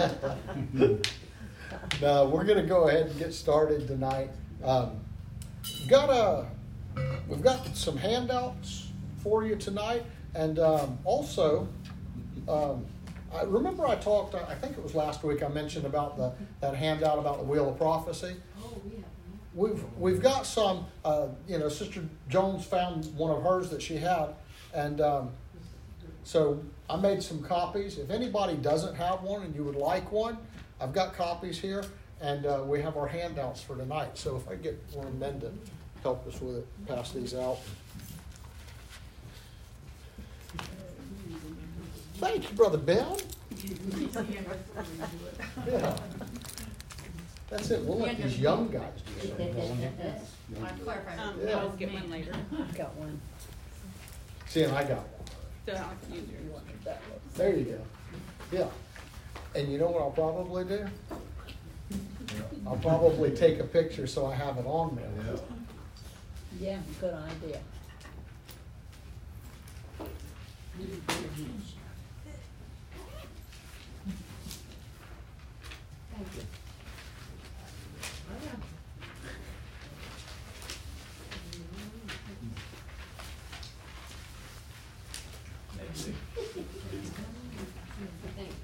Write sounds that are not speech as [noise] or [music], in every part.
[laughs] no, we're going to go ahead and get started tonight. Um, got a, we've got some handouts for you tonight, and um, also, um, I remember I talked. I think it was last week. I mentioned about the that handout about the wheel of prophecy. Oh, yeah. We've we've got some. Uh, you know, Sister Jones found one of hers that she had, and um, so I made some copies. If anybody doesn't have one and you would like one, I've got copies here, and uh, we have our handouts for tonight. So if I get one of men to help us with it, pass these out. Thank you, Brother Ben. Yeah. That's it. We'll let these young guys do something. I'm clarifying. Um, Yeah. I'll get one later. I've Got one. See, and I got one. So I'll use yours. There you go. Yeah. And you know what I'll probably do? I'll probably take a picture so I have it on there. Yeah, good idea. Thank you. Thank you.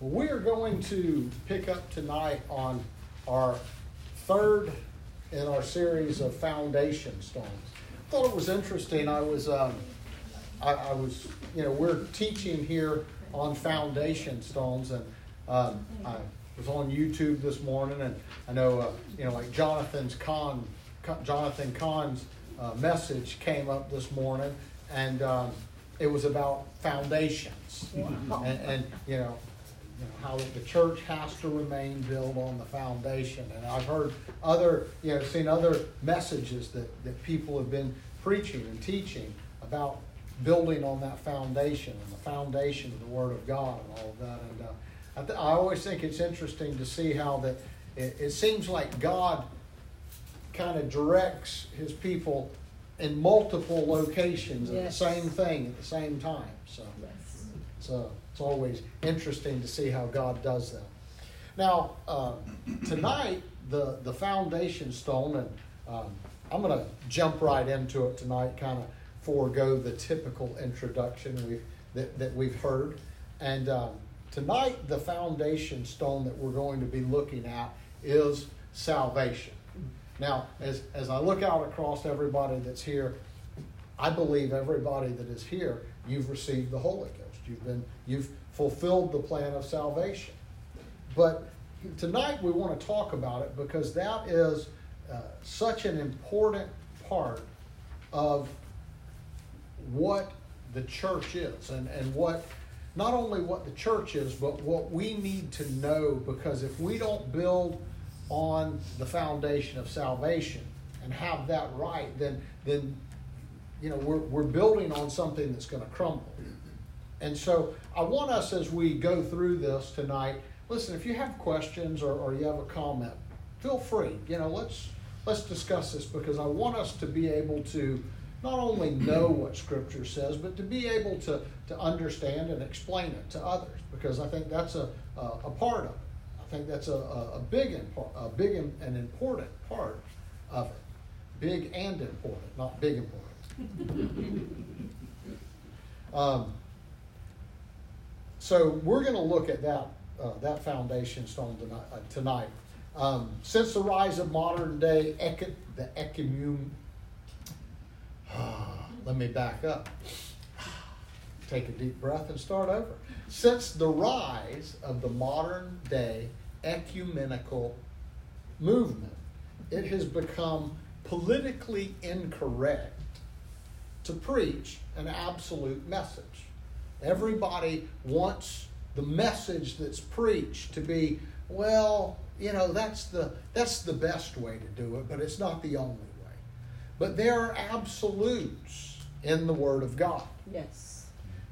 Well, we are going to pick up tonight on our third in our series of foundation stones. I thought it was interesting. I was, um, I, I was, you know, we're teaching here on foundation stones, and um, I was on YouTube this morning, and I know, uh, you know, like Jonathan's con, Jonathan Cahn's uh, message came up this morning, and um, it was about foundations, Wow. and, and you know, you know, how the church has to remain built on the foundation. And I've heard other, you know, seen other messages that, that people have been preaching and teaching about building on that foundation and the foundation of the Word of God and all of that. And uh, I, th- I always think it's interesting to see how that it, it seems like God kind of directs His people in multiple locations at the same thing at the same time. So. Yes. So it's always interesting to see how God does that. Now, uh, tonight, the, the foundation stone, and um, I'm going to jump right into it tonight, kind of forego the typical introduction we've, that, that we've heard. And um, tonight, the foundation stone that we're going to be looking at is salvation. Now, as, as I look out across everybody that's here, I believe everybody that is here, you've received the Holy Ghost. You've been, you've fulfilled the plan of salvation. But tonight we want to talk about it because that is uh, such an important part of what the church is and, and what not only what the church is, but what we need to know because if we don't build on the foundation of salvation and have that right, then then you know we're, we're building on something that's going to crumble. And so I want us as we go through this tonight, listen, if you have questions or, or you have a comment, feel free. You know, let's let's discuss this because I want us to be able to not only know what Scripture says, but to be able to, to understand and explain it to others because I think that's a, a, a part of it. I think that's a, a, big impor- a big and and important part of it. Big and important, not big important. [laughs] um, so we're going to look at that uh, that foundation stone tonight. Uh, tonight. Um, since the rise of modern day ecu- the ecumen, [sighs] let me back up. Take a deep breath and start over. Since the rise of the modern day ecumenical movement, it has become politically incorrect to preach an absolute message. Everybody wants the message that's preached to be, well, you know, that's the that's the best way to do it, but it's not the only way. But there are absolutes in the Word of God. Yes.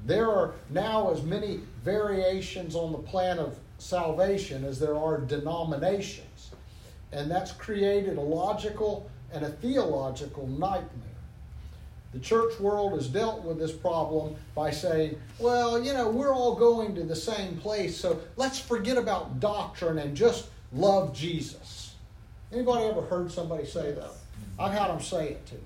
There are now as many variations on the plan of salvation as there are denominations. And that's created a logical and a theological nightmare. The church world has dealt with this problem by saying, well, you know, we're all going to the same place, so let's forget about doctrine and just love Jesus. Anybody ever heard somebody say that? I've had them say it to me.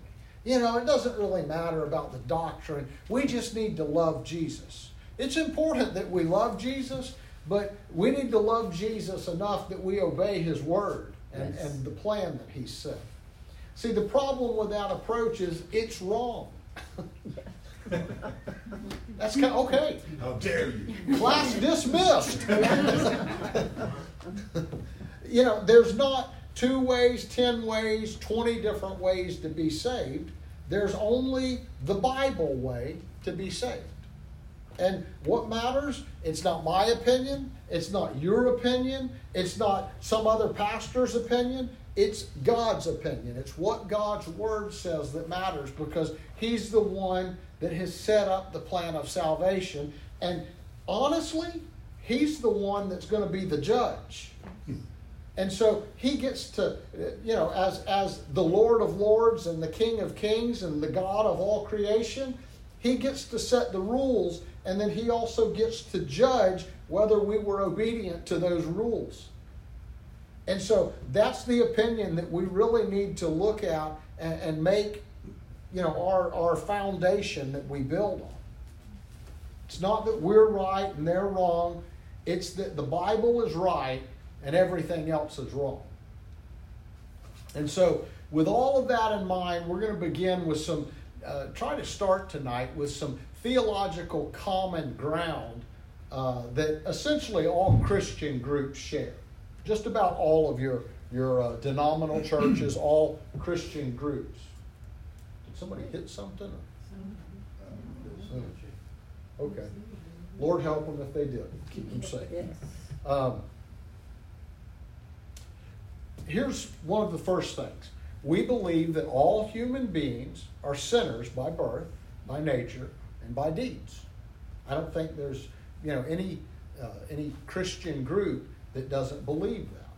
You know, it doesn't really matter about the doctrine. We just need to love Jesus. It's important that we love Jesus, but we need to love Jesus enough that we obey his word and, Yes. and the plan that he set. See, the problem with that approach is it's wrong. That's kind of, okay. How dare you? Class dismissed. you know, there's not two ways, ten ways, twenty different ways to be saved. There's only the Bible way to be saved. And what matters, it's not my opinion, it's not your opinion, it's not some other pastor's opinion, it's God's opinion. It's what God's word says that matters because He's the one that has set up the plan of salvation. And honestly, He's the one that's going to be the judge. And so he gets to, you know, as, as the Lord of Lords and the King of Kings and the God of all creation, he gets to set the rules and then he also gets to judge whether we were obedient to those rules. And so that's the opinion that we really need to look at and, and make, you know, our, our foundation that we build on. It's not that we're right and they're wrong. It's that the Bible is right and everything else is wrong. And so, with all of that in mind, we're going to begin with some, uh, try to start tonight with some theological common ground uh, that essentially all Christian groups share. Just about all of your, your uh, denominational [clears throat] churches, all Christian groups. Did somebody hit something? Okay. Lord help them if they did. Keep them safe. Yes. Um, here's one of the first things we believe that all human beings are sinners by birth, by nature, and by deeds. I don't think there's you know any uh, any Christian group that doesn't believe that.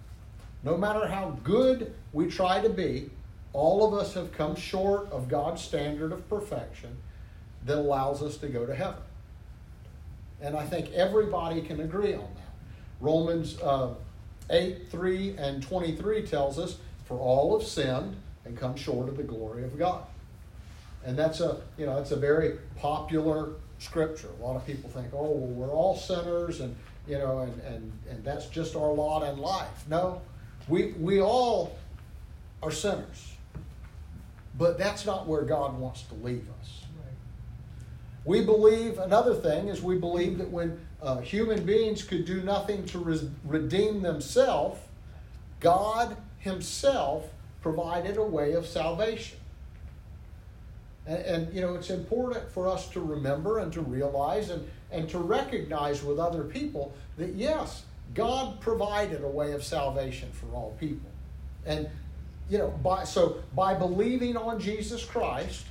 No matter how good we try to be, all of us have come short of God's standard of perfection that allows us to go to heaven. And I think everybody can agree on that. Romans uh, 8, 3 and 23 tells us, For all have sinned and come short of the glory of God. And that's a, you know, that's a very popular scripture. A lot of people think, oh, well, we're all sinners and, you know, and, and, and that's just our lot in life. No, we, we all are sinners. But that's not where God wants to leave us. We believe, another thing is we believe that when uh, human beings could do nothing to res- redeem themselves, God Himself provided a way of salvation. And, and, you know, it's important for us to remember and to realize and, and to recognize with other people that yes, God provided a way of salvation for all people. And, you know, by, so by believing on Jesus Christ,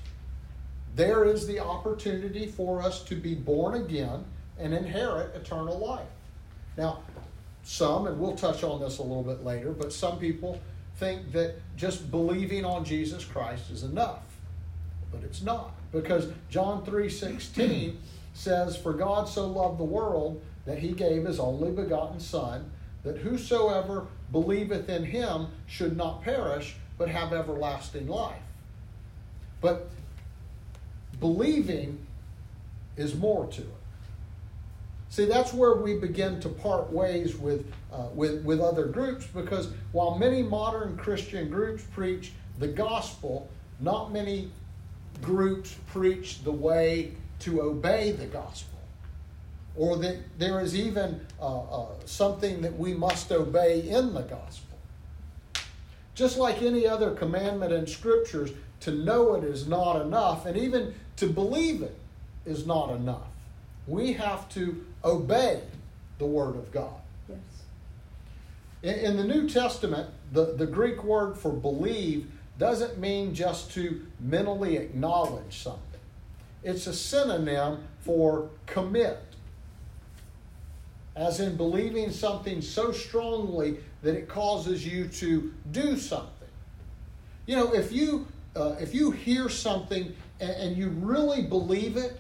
there is the opportunity for us to be born again and inherit eternal life. Now, some, and we'll touch on this a little bit later, but some people think that just believing on Jesus Christ is enough. But it's not. Because John 3:16 says, For God so loved the world that he gave his only begotten Son, that whosoever believeth in him should not perish, but have everlasting life. But believing is more to it. See, that's where we begin to part ways with, uh, with, with other groups because while many modern Christian groups preach the gospel, not many groups preach the way to obey the gospel. Or that there is even uh, uh, something that we must obey in the gospel. Just like any other commandment in scriptures, to know it is not enough, and even to believe it is not enough. We have to obey the Word of God. Yes. In, in the New Testament, the, the Greek word for believe doesn't mean just to mentally acknowledge something, it's a synonym for commit. As in believing something so strongly that it causes you to do something. You know, if you uh, if you hear something and, and you really believe it,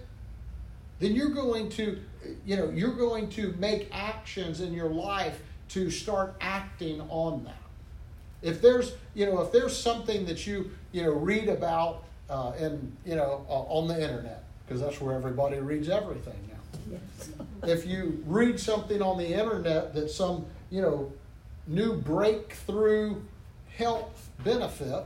then you're going to, you know, you're going to make actions in your life to start acting on that. If there's, you know, if there's something that you, you know, read about uh, in, you know, uh, on the internet, because that's where everybody reads everything now. Yes. If you read something on the internet that some, you know, new breakthrough health benefit,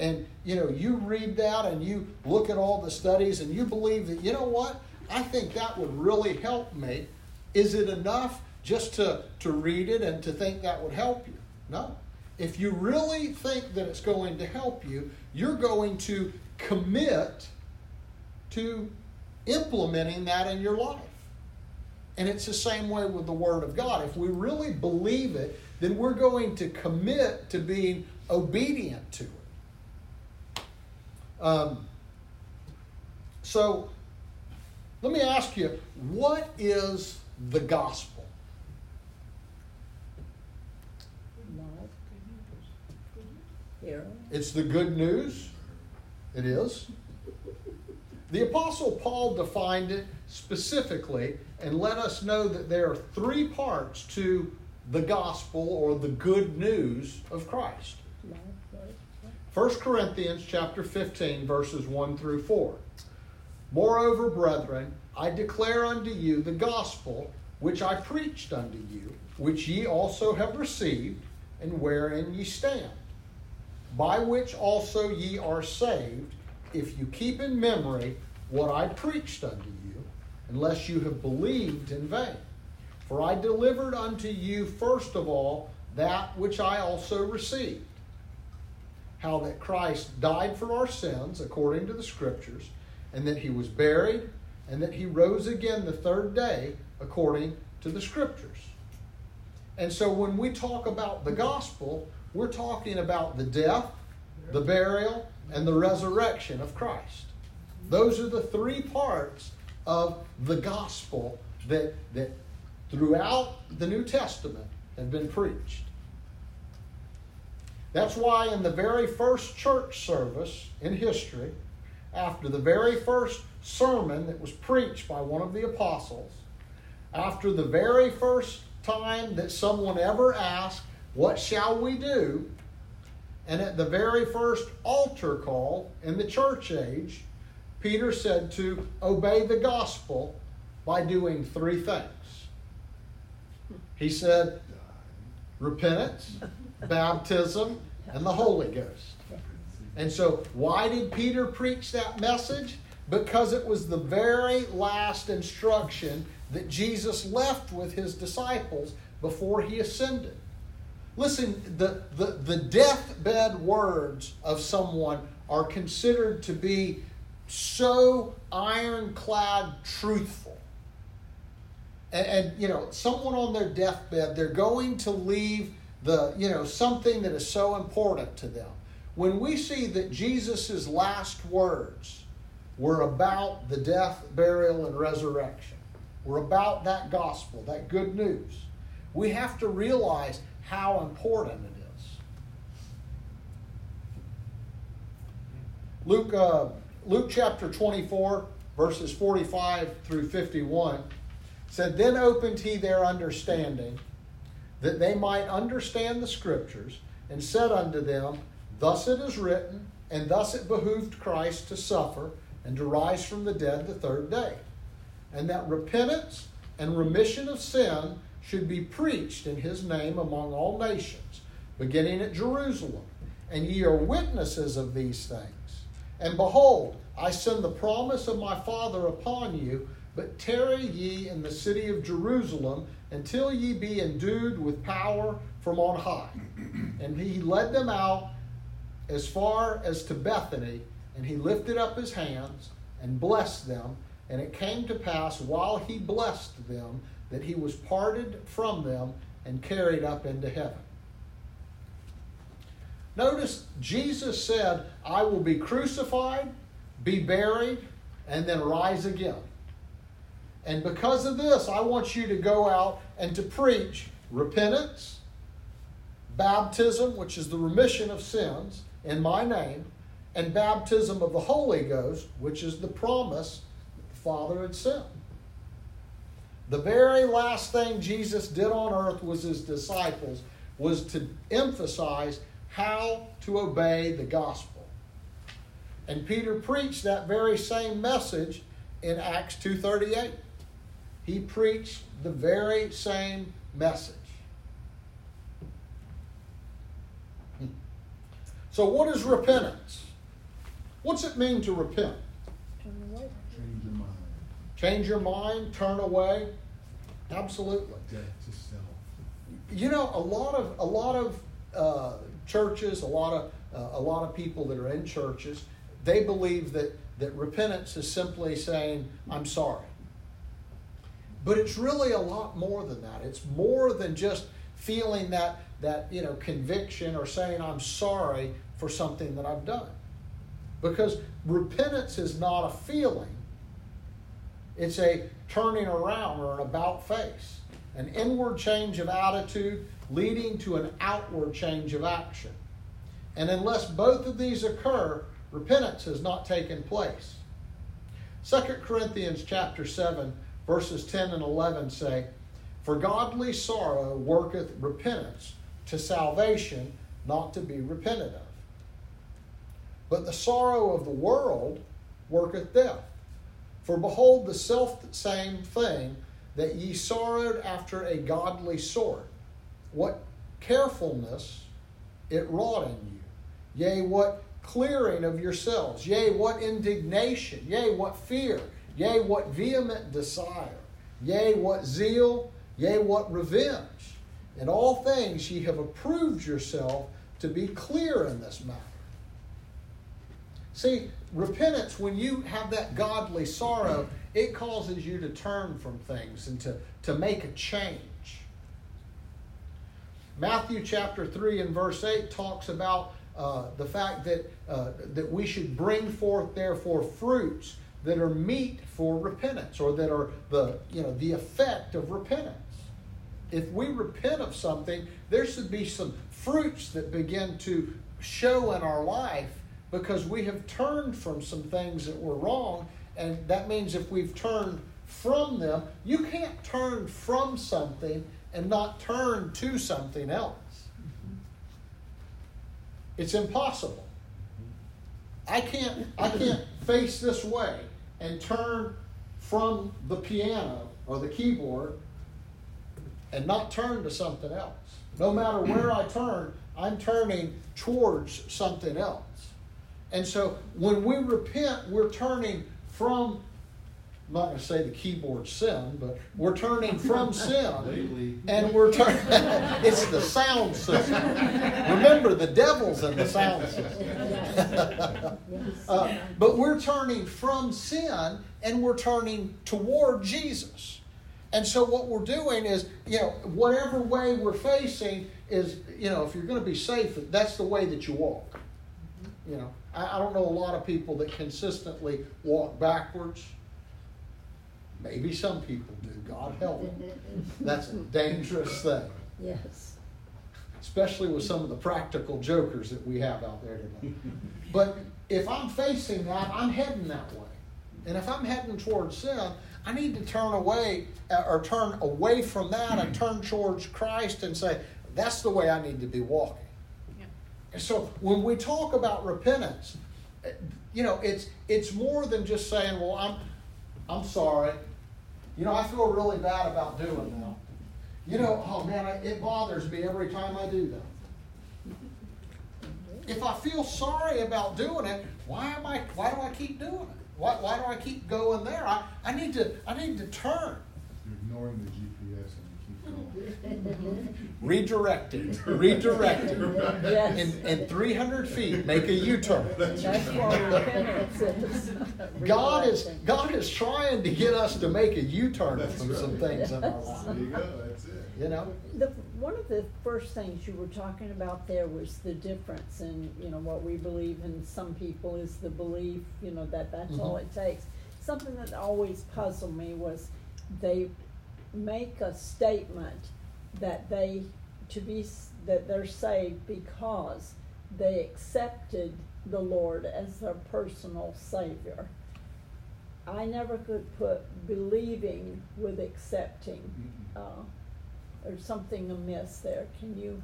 and you know, you read that and you look at all the studies and you believe that, you know what, I think that would really help me. Is it enough just to, to read it and to think that would help you? No. If you really think that it's going to help you, you're going to commit to implementing that in your life. And it's the same way with the Word of God. If we really believe it, then we're going to commit to being obedient to it. Um, so, let me ask you what is the gospel? Love. Hero. It's the good news. It is. The Apostle Paul defined it specifically and let us know that there are three parts to the gospel or the good news of Christ. Love. Love. 1 Corinthians chapter 15 verses 1 through 4. Moreover, brethren, I declare unto you the gospel which I preached unto you, which ye also have received, and wherein ye stand, by which also ye are saved, if you keep in memory what I preached unto you, unless you have believed in vain. For I delivered unto you first of all that which I also received how that Christ died for our sins according to the Scriptures, and that he was buried, and that he rose again the third day according to the Scriptures. And so when we talk about the gospel, we're talking about the death, the burial, and the resurrection of Christ. Those are the three parts of the gospel that, that throughout the New Testament have been preached. That's why in the very first church service in history, after the very first sermon that was preached by one of the apostles, after the very first time that someone ever asked, What shall we do? And at the very first altar call in the church age, Peter said to obey the gospel by doing three things. He said, repentance, [laughs] baptism, and the Holy Ghost. And so, why did Peter preach that message? Because it was the very last instruction that Jesus left with his disciples before he ascended. Listen, the, the, the deathbed words of someone are considered to be so ironclad truthful. And, and, you know, someone on their deathbed, they're going to leave the, you know, something that is so important to them. When we see that Jesus' last words were about the death, burial, and resurrection, were about that gospel, that good news, we have to realize how important it is. Luke, uh, Luke chapter 24, verses 45 through 51 said, Then opened he their understanding, that they might understand the scriptures, and said unto them, Thus it is written, and thus it behooved Christ to suffer and to rise from the dead the third day, and that repentance and remission of sin should be preached in his name among all nations, beginning at Jerusalem. And ye are witnesses of these things. And behold, I send the promise of my Father upon you, but tarry ye in the city of Jerusalem until ye be endued with power from on high. And he led them out as far as to Bethany, and he lifted up his hands and blessed them. And it came to pass while he blessed them that he was parted from them and carried up into heaven. Notice Jesus said, I will be crucified, be buried, and then rise again. And because of this, I want you to go out and to preach repentance, baptism, which is the remission of sins, in my name, and baptism of the Holy Ghost, which is the promise that the Father had sent. The very last thing Jesus did on earth was his disciples was to emphasize how to obey the gospel. And Peter preached that very same message in Acts 2:38. He preached the very same message. Hmm. So what is repentance? What's it mean to repent? Turn away. Change your mind. Change your mind, turn away? Absolutely. Death to self. You know, a lot of a lot of uh, churches, a lot of uh, a lot of people that are in churches, they believe that that repentance is simply saying, "I'm sorry." But it's really a lot more than that. It's more than just feeling that that you know conviction or saying, "I'm sorry for something that I've done," because repentance is not a feeling. It's a turning around or an about face, an inward change of attitude leading to an outward change of action. And unless both of these occur, repentance has not taken place. 2 Corinthians chapter 7 verses 10 and 11 say, "For godly sorrow worketh repentance to salvation, not to be repented of. But the sorrow of the world worketh death. For behold, the self same thing that ye sorrowed after a godly sort, what carefulness it wrought in you. Yea, what clearing of yourselves. Yea, what indignation. Yea, what fear. Yea, what vehement desire. Yea, what zeal. Yea, what revenge. In all things ye have approved yourself to be clear in this matter. See, repentance, when you have that godly sorrow, it causes you to turn from things and to, to make a change. Matthew chapter 3 and verse 8 talks about uh, the fact that, uh, that we should bring forth, therefore, fruits that are meet for repentance or that are the, you know, the effect of repentance. If we repent of something, there should be some fruits that begin to show in our life because we have turned from some things that were wrong. And that means if we've turned from them, you can't turn from something and not turn to something else. Mm-hmm. It's impossible. I can't I can't [laughs] face this way and turn from the piano or the keyboard and not turn to something else. No matter where I turn, I'm turning towards something else. And so when we repent, we're turning from, I'm not going to say the keyboard sin, but we're turning from [laughs] sin. Lately. And we're turning, [laughs] it's the sound system. Remember, the devil's in the sound system. [laughs] Uh, but we're turning from sin and we're turning toward Jesus. And so what we're doing is, you know, whatever way we're facing is, you know, if you're going to be safe, that's the way that you walk. You know, I, I don't know a lot of people that consistently walk backwards. Maybe some people do. God help them. That's a dangerous thing, Yes. especially with some of the practical jokers that we have out there today. But if I'm facing that, I'm heading that way. And if I'm heading towards sin, I need to turn away uh, or turn away from that and turn towards Christ and say, that's the way I need to be walking. Yeah. And so when we talk about repentance, you know, it's it's more than just saying, well, I'm I'm sorry. You know, I feel really bad about doing that. You know, oh man, I, it bothers me every time I do that. If I feel sorry about doing it, why am I? Why do I keep doing it? Why, why do I keep going there? I, I need to I need to turn. You're ignoring the GPS and you keep going. [laughs] Redirected. [laughs] Redirected. Yes. In, in 300 feet, make a U-turn. That's what repentance is. God is God is trying to get us to make a U-turn That's from some right. things in our Yes. life. There you go, that's it. You know? The, one of the first things you were talking about there was the difference in, you know, what we believe in some people is the belief, you know, that that's all Mhm. it takes. Something that always puzzled me was they make a statement that they, to be, that they're saved because they accepted the Lord as their personal Savior. I never could put believing with accepting. Uh, there's something amiss there. Can you?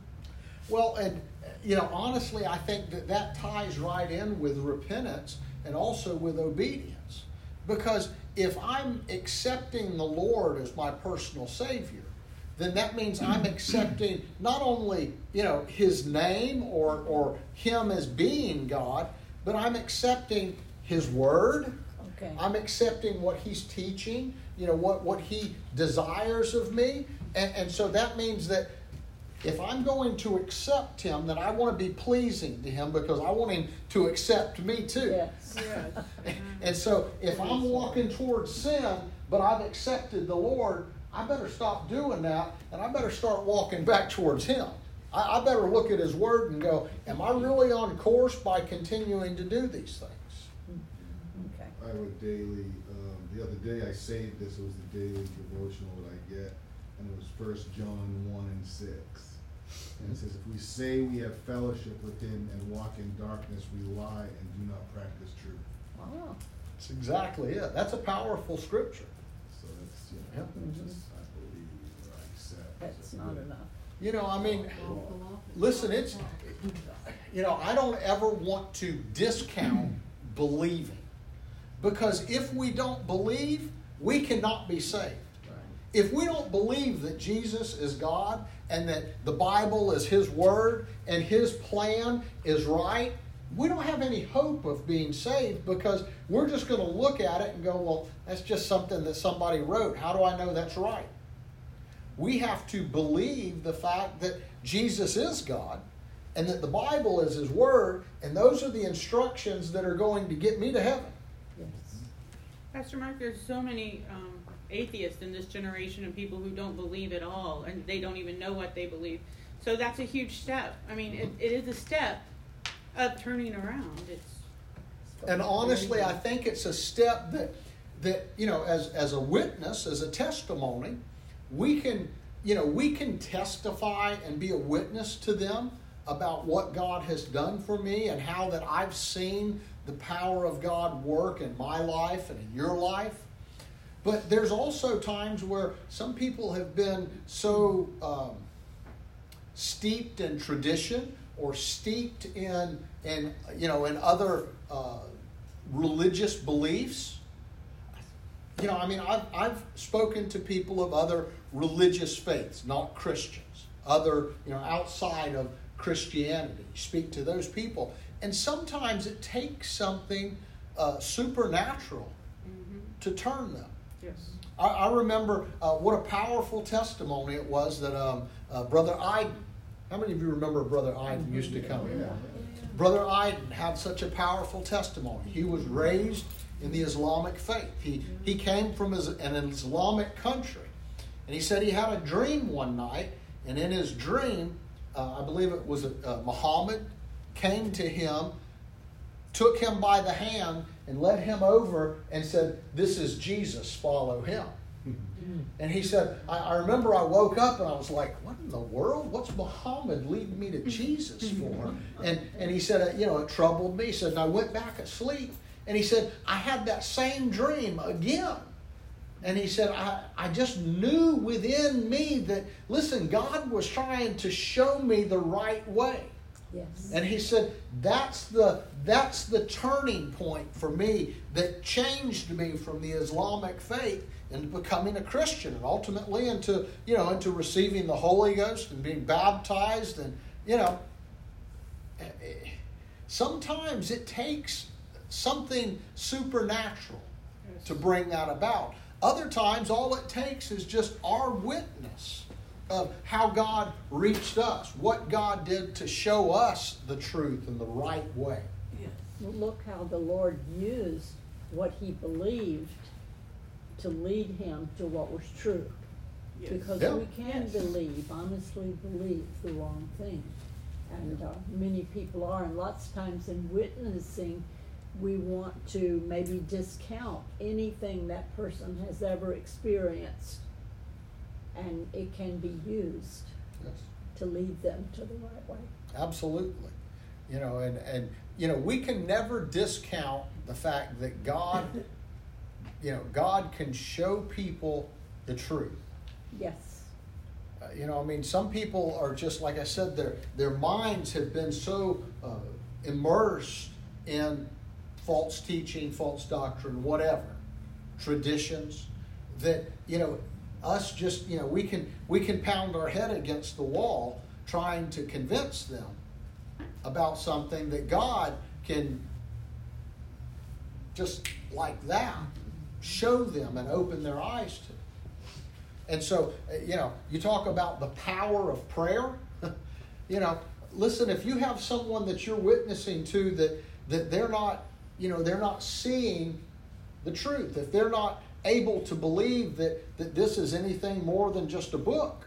Well, and you know, honestly, I think that that ties right in with repentance and also with obedience. Because if I'm accepting the Lord as my personal Savior, then that means I'm accepting not only you know His name or or Him as being God, but I'm accepting His Word. Okay. I'm accepting what He's teaching. You know what what He desires of me, and, and so that means that if I'm going to accept Him, then I want to be pleasing to Him because I want Him to accept me too. Yes. [laughs] and so if I'm walking towards sin, but I've accepted the Lord, I better stop doing that and I better start walking back towards Him. I, I better look at His Word and go, Am I really on course by continuing to do these things? Okay. I have a daily, um, the other day I saved this, it was the daily devotional that I get, and it was First John one and six. And it says, if we say we have fellowship with him and walk in darkness, we lie and do not practice truth. Oh. That's exactly it. That's a powerful scripture. So that's, you know, Yep. just, I believe, or I accept. That's not enough. You know, I mean, Walk the walk and listen, it's, you know, I don't ever want to discount believing. Because if we don't believe, we cannot be saved. If we don't believe that Jesus is God and that the Bible is His Word and His plan is right, we don't have any hope of being saved because we're just going to look at it and go, well, that's just something that somebody wrote. How do I know that's right? We have to believe the fact that Jesus is God and that the Bible is His Word, and those are the instructions that are going to get me to heaven. Yes. Pastor Mark, there's so many um, atheists in this generation of people who don't believe at all, and they don't even know what they believe. So that's a huge step. I mean, it, it is a step of turning around. It's And honestly, I think it's a step that that you know, as as a witness, as a testimony, we can you know we can testify and be a witness to them about what God has done for me and how that I've seen the power of God work in my life and in your life. But there's also times where some people have been so um, steeped in tradition or steeped in in you know in other uh, religious beliefs. You know, I mean, I've I've spoken to people of other religious faiths, not Christians, other you know outside of Christianity. Speak to those people, and sometimes it takes something uh, supernatural to turn them. yes. I, I remember uh, what a powerful testimony it was that um, uh, Brother Iden. How many of you remember Brother Iden used to come here? Brother Iden had such a powerful testimony. He was raised in the Islamic faith. He he came from an Islamic country, and he said he had a dream one night, and in his dream, uh, I believe it was uh, Muhammad came to him, took him by the hand, and led him over and said, "This is Jesus. Follow him." And he said, I, I remember I woke up and I was like, what in the world? What's Muhammad leading me to Jesus for? And, and he said, uh, you know, it troubled me. He said, and I went back asleep. And he said, I had that same dream again. And he said, I, I just knew within me that, listen, God was trying to show me the right way. Yes. And he said, that's the, that's the turning point for me that changed me from the Islamic faith into becoming a Christian and ultimately into, you know, into receiving the Holy Ghost and being baptized. And, you know, eh, eh, sometimes it takes something supernatural to bring that about. Other times, all it takes is just our witness of how God reached us, what God did to show us the truth in the right way. Well, Look how the Lord used what he believed to lead him to what was true. Yes. Because Yeah. we can Yes. believe, honestly believe the wrong thing. And uh, many people are, and lots of times in witnessing, we want to maybe discount anything that person has ever experienced. And it can be used Yes. to lead them to the right way. Absolutely. You know, and, and you know, we can never discount the fact that God, [laughs] you know, God can show people the truth. Yes. Uh, you know, I mean, some people are just like I said, their their minds have been so uh, immersed in false teaching, false doctrine, whatever, traditions, that you know, us just you know, we can we can pound our head against the wall trying to convince them about something that God can just like that show them and open their eyes to. And so, uh, you know, you talk about the power of prayer. [laughs] you know, listen, if you have someone that you're witnessing to that that they're not, you know, they're not seeing the truth, if they're not able to believe that that this is anything more than just a book,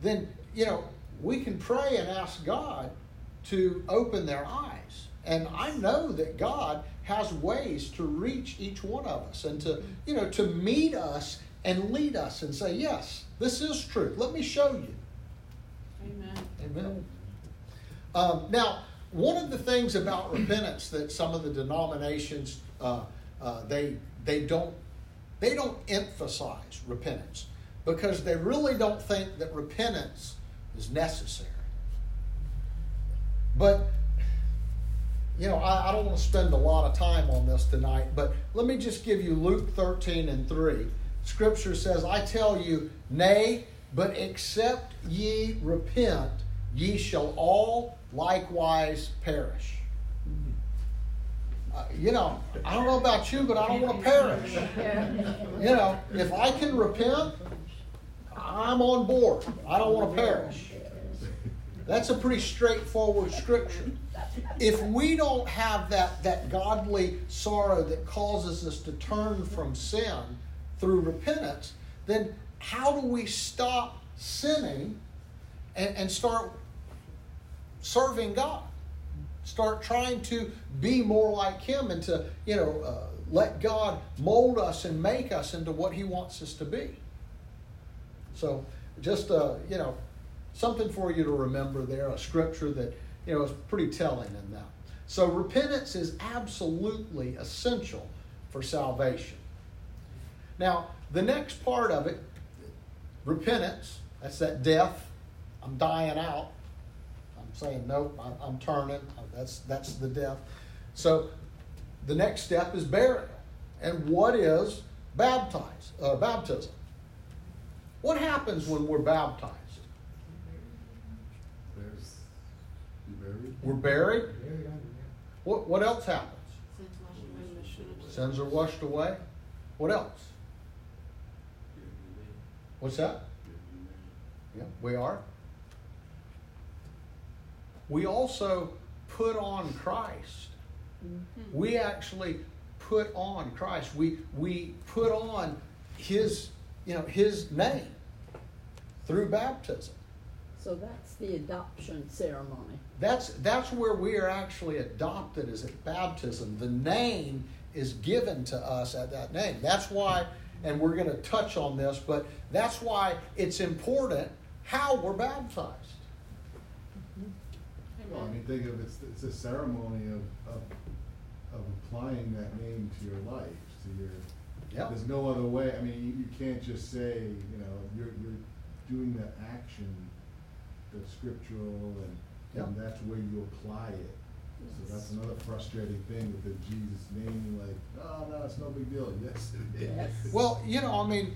then you know, we can pray and ask God to open their eyes. And I know that God has ways to reach each one of us and to, you know, to meet us and lead us and say, yes, this is truth. Let me show you. Amen. Amen. Um, now, one of the things about repentance that some of the denominations uh, uh, they they don't they don't emphasize repentance because they really don't think that repentance is necessary. But you know, I, I don't want to spend a lot of time on this tonight, but let me just give you Luke 13 and 3. Scripture says, I tell you, nay, but except ye repent, ye shall all likewise perish. Uh, you know, I don't know about you, but I don't want to perish. You know, if I can repent, I'm on board. I don't want to perish. That's a pretty straightforward scripture. If we don't have that, that godly sorrow that causes us to turn from sin through repentance, then how do we stop sinning and, and start serving God? Start trying to be more like Him and to, you know, uh, let God mold us and make us into what He wants us to be. So, just, uh, you know, something for you to remember there, a scripture that, you know, is pretty telling in that. So, repentance is absolutely essential for salvation. Now, the next part of it, repentance, that's that death. I'm dying out. I'm saying, nope, I'm, I'm turning. That's, that's the death. So, the next step is burial. And what is baptize, uh, baptism? What happens when we're baptized? There's, you buried? We're buried. What, what else happens? Sins are washed away. What else? What's that? Yeah, we are. We also put on Christ. We actually put on Christ. We we put on his you know his name through baptism. So that's the adoption ceremony. That's that's where we are actually adopted is at baptism. The name is given to us at that name. That's why, and we're going to touch on this, but that's why it's important how we're baptized. Mm-hmm. Well, I mean, think of it's, it's a ceremony of, of, of applying that name to your life, to your, Yeah. there's no other way, I mean, you, you can't just say, you know, you're, you're doing the action that's scriptural and, and that's where you apply it. So that's another frustrating thing with the Jesus name, you're like, oh, no, it's no big deal, [laughs] yes, it is. Yes. Well, you know, I mean,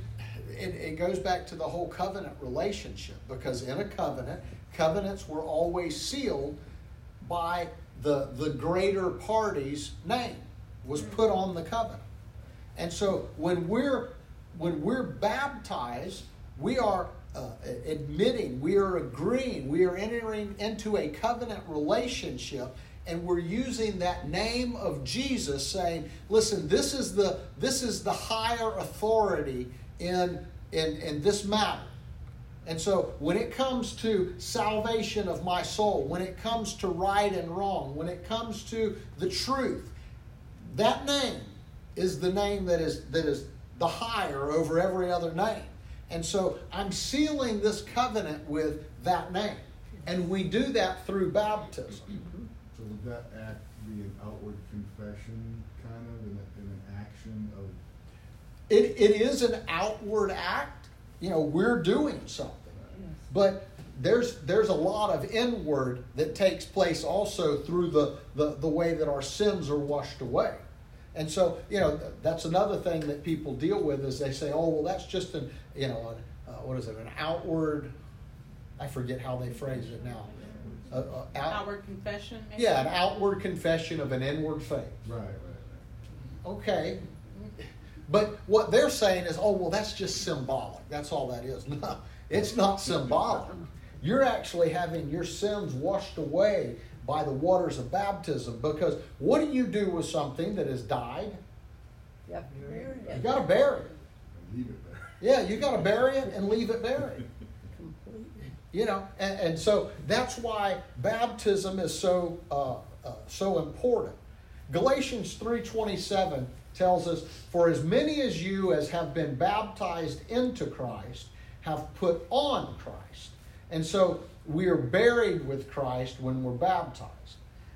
it, it goes back to the whole covenant relationship because in a covenant, covenants were always sealed by the the greater party's name was mm. put on the covenant. And so when we're when we're baptized, we are uh, admitting, we are agreeing, we are entering into a covenant relationship and we're using that name of Jesus saying, listen, this is the this is the higher authority in in, in this matter. And so when it comes to salvation of my soul, when it comes to right and wrong, when it comes to the truth, that name is the name that is that is the higher over every other name. And so I'm sealing this covenant with that name. And we do that through baptism. So would that act be an outward confession, kind of, and, a, and an action of, It, it is an outward act. You know, we're doing something. Yes. But there's there's a lot of inward that takes place also through the, the, the way that our sins are washed away. And so, you know, that's another thing that people deal with is they say, oh, well, that's just an, you know, an, uh, what is it, an outward, I forget how they phrase it now. Uh, uh, out- Outward confession, maybe? yeah, an outward confession of an inward faith. right, right, right. Okay. But what they're saying is, oh, well, that's just symbolic. That's all that is. [laughs] No, it's not symbolic. You're actually having your sins washed away by the waters of baptism because what do you do with something that has died? You have to bury You it got to bury it. Leave it there. Yeah, you got to bury it and leave it buried. completely. You know, and, and so that's why baptism is so uh, uh, so important. Galatians three twenty seven tells us, "For as many as you as have been baptized into Christ have put on Christ," and so we are buried with Christ when we're baptized.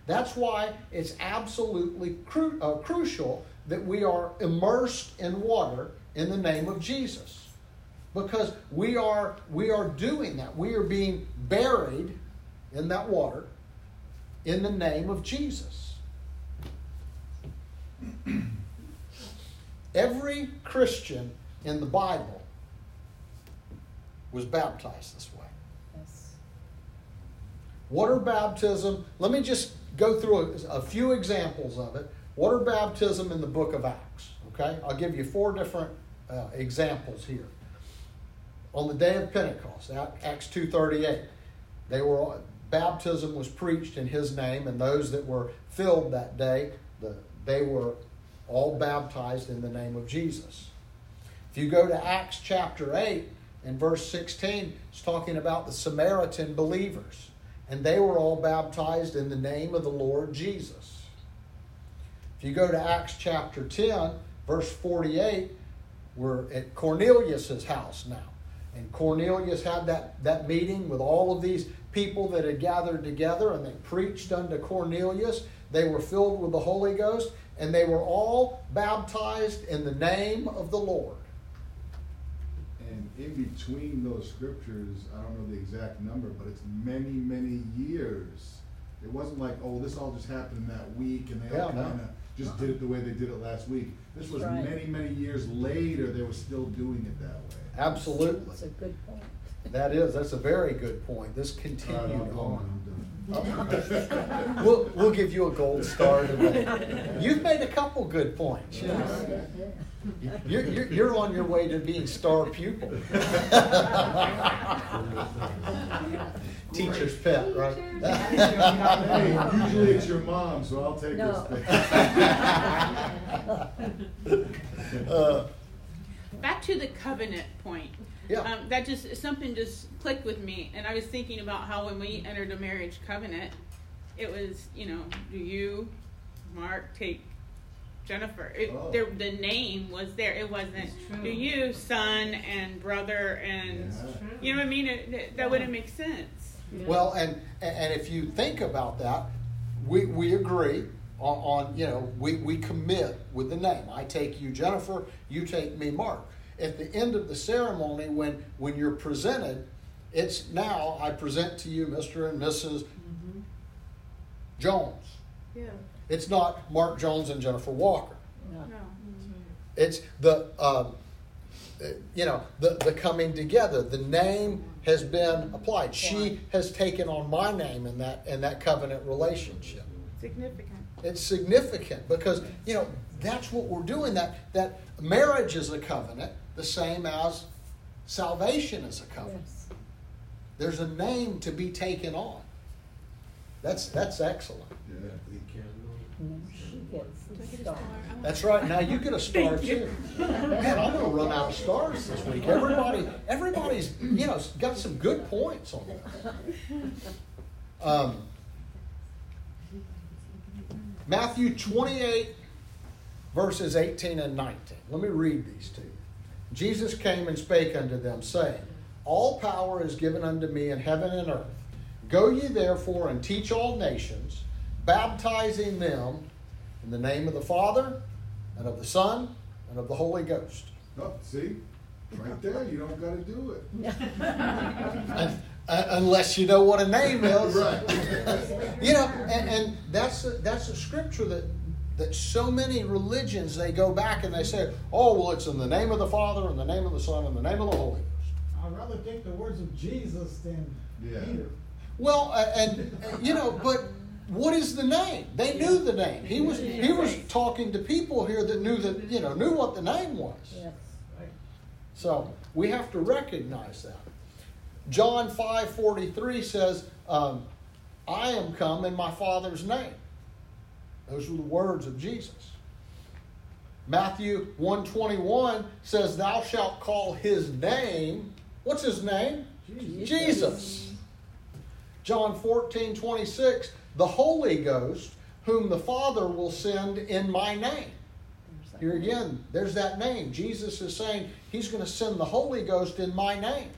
That's why it's absolutely cru- uh, crucial that we are immersed in water in the name of Jesus because we are we are doing that we are being buried in that water in the name of jesus [clears throat] every christian in the bible was baptized this way. Water baptism let me just go through a, a few examples of it. Water baptism in the book of acts okay? I'll give you four different uh, examples here. On the day of pentecost acts 2.38 they were baptism was preached in his name and those that were filled that day the, they were all baptized in the name of jesus. If you go to acts chapter 8 and verse 16 it's talking about the samaritan believers and they were all baptized in the name of the lord jesus. If you go to acts chapter 10 verse 48 we're at cornelius's house now. And cornelius had that, that meeting with all of these people that had gathered together and they preached unto cornelius. They were filled with the holy ghost and they were all baptized in the name of the lord in between those scriptures, I don't know the exact number, but it's many, many years. It wasn't like, oh, this all just happened in that week and they all Yeah, no. kind of just did it the way they did it last week. This was Right. many, many years later, they were still doing it that way. absolutely That's a good point. that is that's a very good point this Uh, continued I'm on [laughs] we'll, we'll give you a gold star today you've made a couple good points [laughs] You're, you're, you're on your way to being star pupil. [laughs] Teacher's pet, right? [laughs] Hey, usually it's your mom, so I'll take No. this thing. Uh, Back to the covenant point. Yeah. Um, that just something just clicked with me, and I was thinking about how when we entered a marriage covenant, it was you know, do you, Mark, take Jennifer? It, Oh. there, the name was there. It wasn't do you, son and brother, and Yeah. you know what I mean. It, that, that wouldn't make sense. Well, and and if you think about that, we, we agree on, on you know we, we commit with the name. I take you Jennifer, you take me Mark. At the end of the ceremony, when when you're presented, it's now I present to you Mr. and Mrs. Jones. Yeah. It's not Mark Jones and Jennifer Walker. No. No. It's the um, you know the the coming together. The name has been applied. She has taken on my name in that in that covenant relationship. Significant. It's significant because you know that's what we're doing. That that marriage is a covenant, the same as salvation is a covenant. Yes. There's a name to be taken on. That's that's excellent. Yeah. And then she gets the star. That's right. Now you get a star too. Man, I'm going to run out of stars this week. Everybody, everybody's you know got some good points on this. Um, Matthew 28, verses 18 and 19. Let me read these to you. Jesus came and spake unto them, saying, All power is given unto me in heaven and earth. Go ye therefore and teach all nations, baptizing them in the name of the Father, and of the Son, and of the Holy Ghost. Oh, see, right there, you don't gotta do it. [laughs] Un- uh, unless you know what a name is. [laughs] Right. you know, and, and that's a, that's a scripture that that so many religions they go back and they say, oh well, it's in the name of the Father, and the name of the Son, and the name of the Holy Ghost. I'd rather take the words of Jesus than Yeah. Peter. Well, uh, and you know, but what is the name? They knew the name. He was he was talking to people here that knew that you know knew what the name was. Yes. Right. So we have to recognize that. John five forty three says, um, "I am come in my Father's name." Those were the words of Jesus. Matthew one twenty one says, "Thou shalt call his name." What's his name? Jesus. Jesus. John 14, 26, the Holy Ghost, whom the Father will send in my name. Here again, there's that name. Jesus is saying he's going to send the Holy Ghost in my name.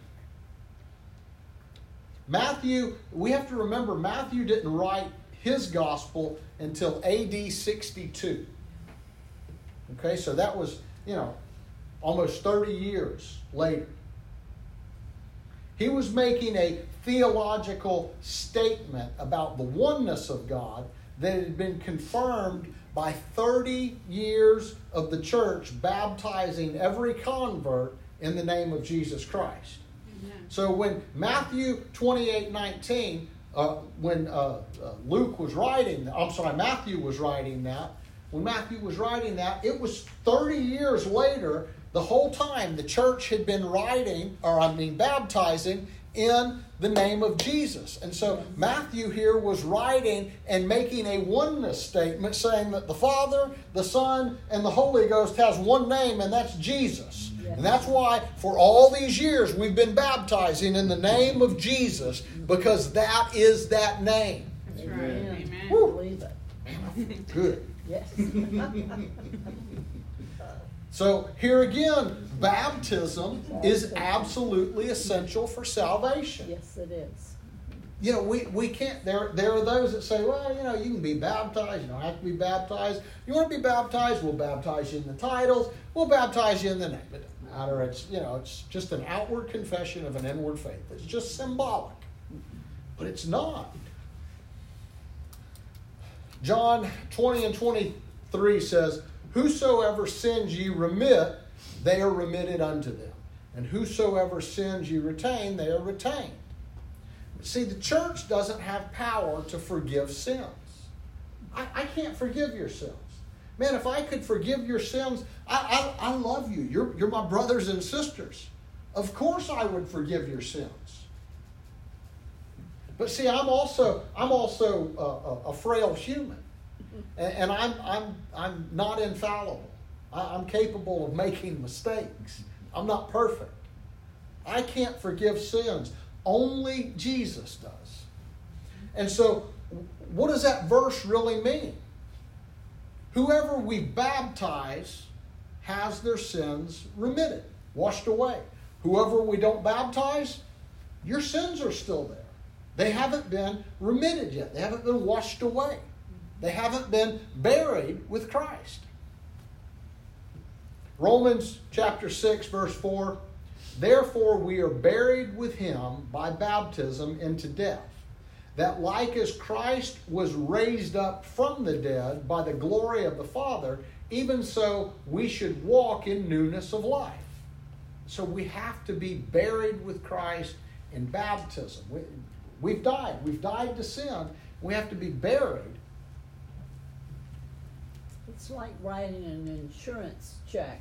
Matthew, we have to remember, Matthew didn't write his gospel until AD 62. Okay, so that was, you know, almost 30 years later. He was making a theological statement about the oneness of God that had been confirmed by 30 years of the church baptizing every convert in the name of Jesus Christ. Amen. So when Matthew 28 19, uh, when uh, uh, Luke was writing, I'm sorry, Matthew was writing that, when Matthew was writing that, it was 30 years later, the whole time the church had been writing, or I mean, baptizing in the name of Jesus. And so Matthew here was writing and making a oneness statement saying that the Father, the Son, and the Holy Ghost has one name, and that's Jesus. And that's why for all these years we've been baptizing in the name of Jesus because that is that name. That's right. Amen. Amen. Believe it. Good. [laughs] Yes. [laughs] So here again, baptism is absolutely essential for salvation. yes, it is. You know, we, we can't, there, there are those that say, well, you know, you can be baptized, you don't have to be baptized. You want to be baptized, we'll baptize you in the titles, we'll baptize you in the name. It doesn't matter, it's, you know, it's just an outward confession of an inward faith. It's just symbolic. But it's not. John 20 and 23 says, Whosoever sins ye remit, they are remitted unto them. And whosoever sins ye retain, they are retained. See, the church doesn't have power to forgive sins. I, I can't forgive your sins. Man, if I could forgive your sins, I, I, I love you. You're, you're my brothers and sisters. Of course I would forgive your sins. But see, I'm also I'm also a, a, a frail human, and, and I'm I'm I'm not infallible. I, I'm capable of making mistakes. I'm not perfect. I can't forgive sins. Only Jesus does. And so, what does that verse really mean? Whoever we baptize has their sins remitted, washed away. Whoever we don't baptize, your sins are still there. They haven't been remitted yet. They haven't been washed away. They haven't been buried with Christ. Romans chapter 6, verse 4 Therefore we are buried with him by baptism into death, that like as Christ was raised up from the dead by the glory of the Father, even so we should walk in newness of life. So we have to be buried with Christ in baptism. We, we've died. We've died to sin. We have to be buried. It's like writing an insurance check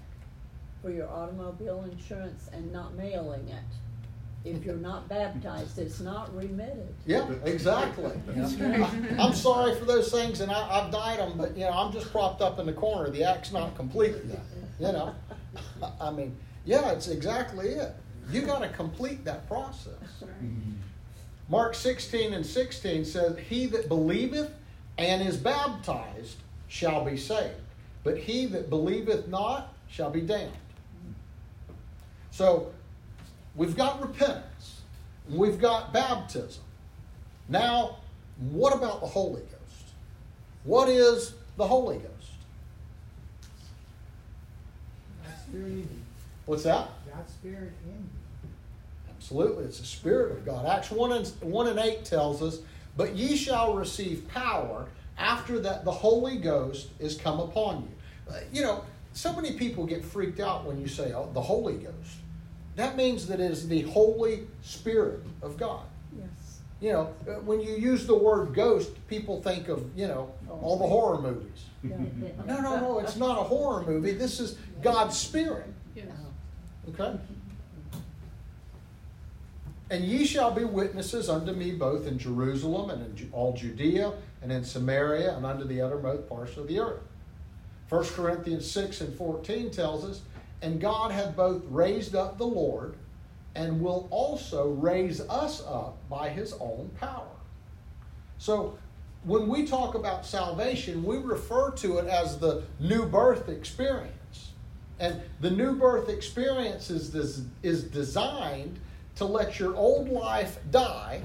for your automobile insurance and not mailing it. If you're not baptized, it's not remitted. Yeah, exactly. You [laughs] I- I'm sorry for those things, and I, I've died them, but you know, I'm just propped up in the corner. The act's not complete yet. You know, [laughs] I mean, yeah, it's exactly it. You got to complete that process. Mark 16 and 16 says, He that believeth and is baptized shall be saved, but he that believeth not shall be damned. So we've got repentance, we've got baptism. Now, what about the Holy Ghost? What is the Holy Ghost? God's spirit in you. What's that? God's spirit in you. Absolutely, it's the Spirit of God. Acts 1 and, 1 and 8 tells us, But ye shall receive power after that the Holy Ghost is come upon you. Uh, you know, so many people get freaked out when you say oh, the Holy Ghost. That means that it is the Holy Spirit of God. Yes. You know, uh, when you use the word ghost, people think of, you know, all the horror movies. [laughs] No, no, no, it's not a horror movie. This is God's Spirit. Yes. Okay? And ye shall be witnesses unto me both in Jerusalem and in all Judea and in Samaria and unto the uttermost parts of the earth. 1 Corinthians 6 and 14 tells us, And God hath both raised up the Lord and will also raise us up by his own power. So when we talk about salvation, we refer to it as the new birth experience. And the new birth experience is, des- is designed to let your old life die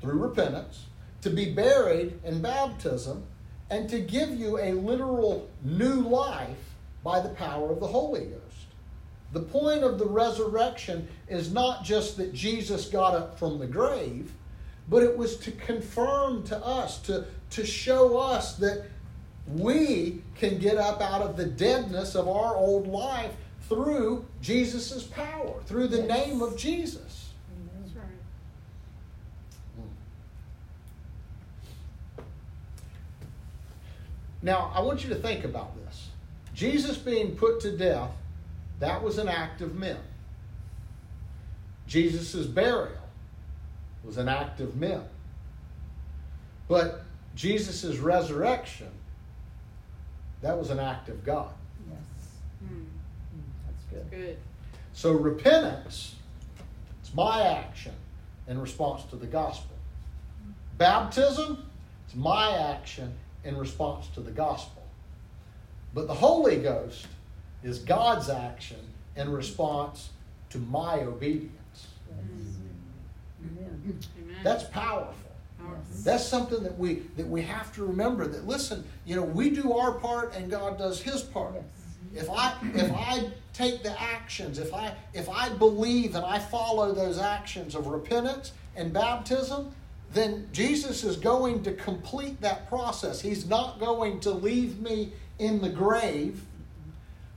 through repentance, to be buried in baptism, and to give you a literal new life by the power of the Holy Ghost. The point of the resurrection is not just that Jesus got up from the grave, but it was to confirm to us, to, to show us that we can get up out of the deadness of our old life through Jesus' power, through the name of Jesus. That's right. Now, I want you to think about this. Jesus being put to death, that was an act of men. Jesus' burial was an act of men. But Jesus' resurrection, that was an act of God. Yes. Hmm. That's good. Good. So repentance, it's my action in response to the gospel. Baptism, it's my action in response to the gospel. But the Holy Ghost is God's action in response to my obedience. Amen. That's powerful. Powerful. Yes. That's something that we that we have to remember that listen, you know, we do our part and God does his part. Yes. If I if I take the actions, if I if I believe and I follow those actions of repentance and baptism, then Jesus is going to complete that process. He's not going to leave me in the grave.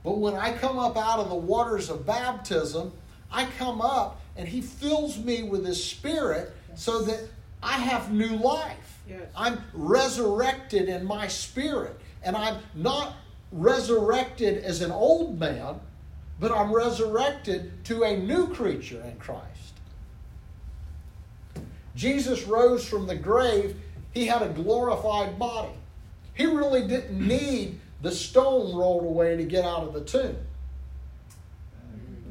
But when I come up out of the waters of baptism, I come up and he fills me with his spirit so that I have new life. Yes. I'm resurrected in my spirit. And I'm not resurrected as an old man, but I'm resurrected to a new creature in Christ. Jesus rose from the grave, he had a glorified body. He really didn't need the stone rolled away to get out of the tomb.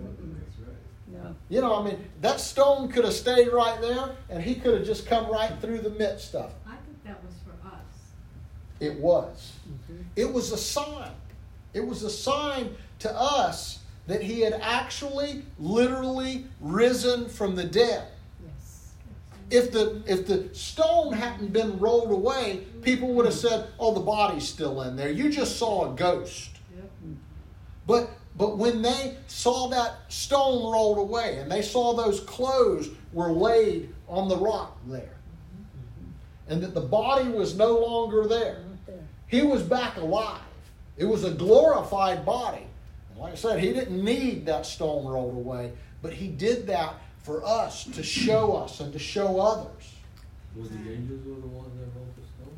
That's right. No. You know, I mean, that stone could have stayed right there and he could have just come right through the midst of it. I think that was for us. It was. Mm-hmm. It was a sign. It was a sign to us that he had actually, literally risen from the dead. If the if the stone hadn't been rolled away, people would have said, "Oh, the body's still in there. You just saw a ghost." Yep. But but when they saw that stone rolled away and they saw those clothes were laid on the rock there, and that the body was no longer there, there. he was back alive. It was a glorified body. And like I said, he didn't need that stone rolled away, but he did that for us to show us and to show others. Was the angels were the ones that rolled the stone?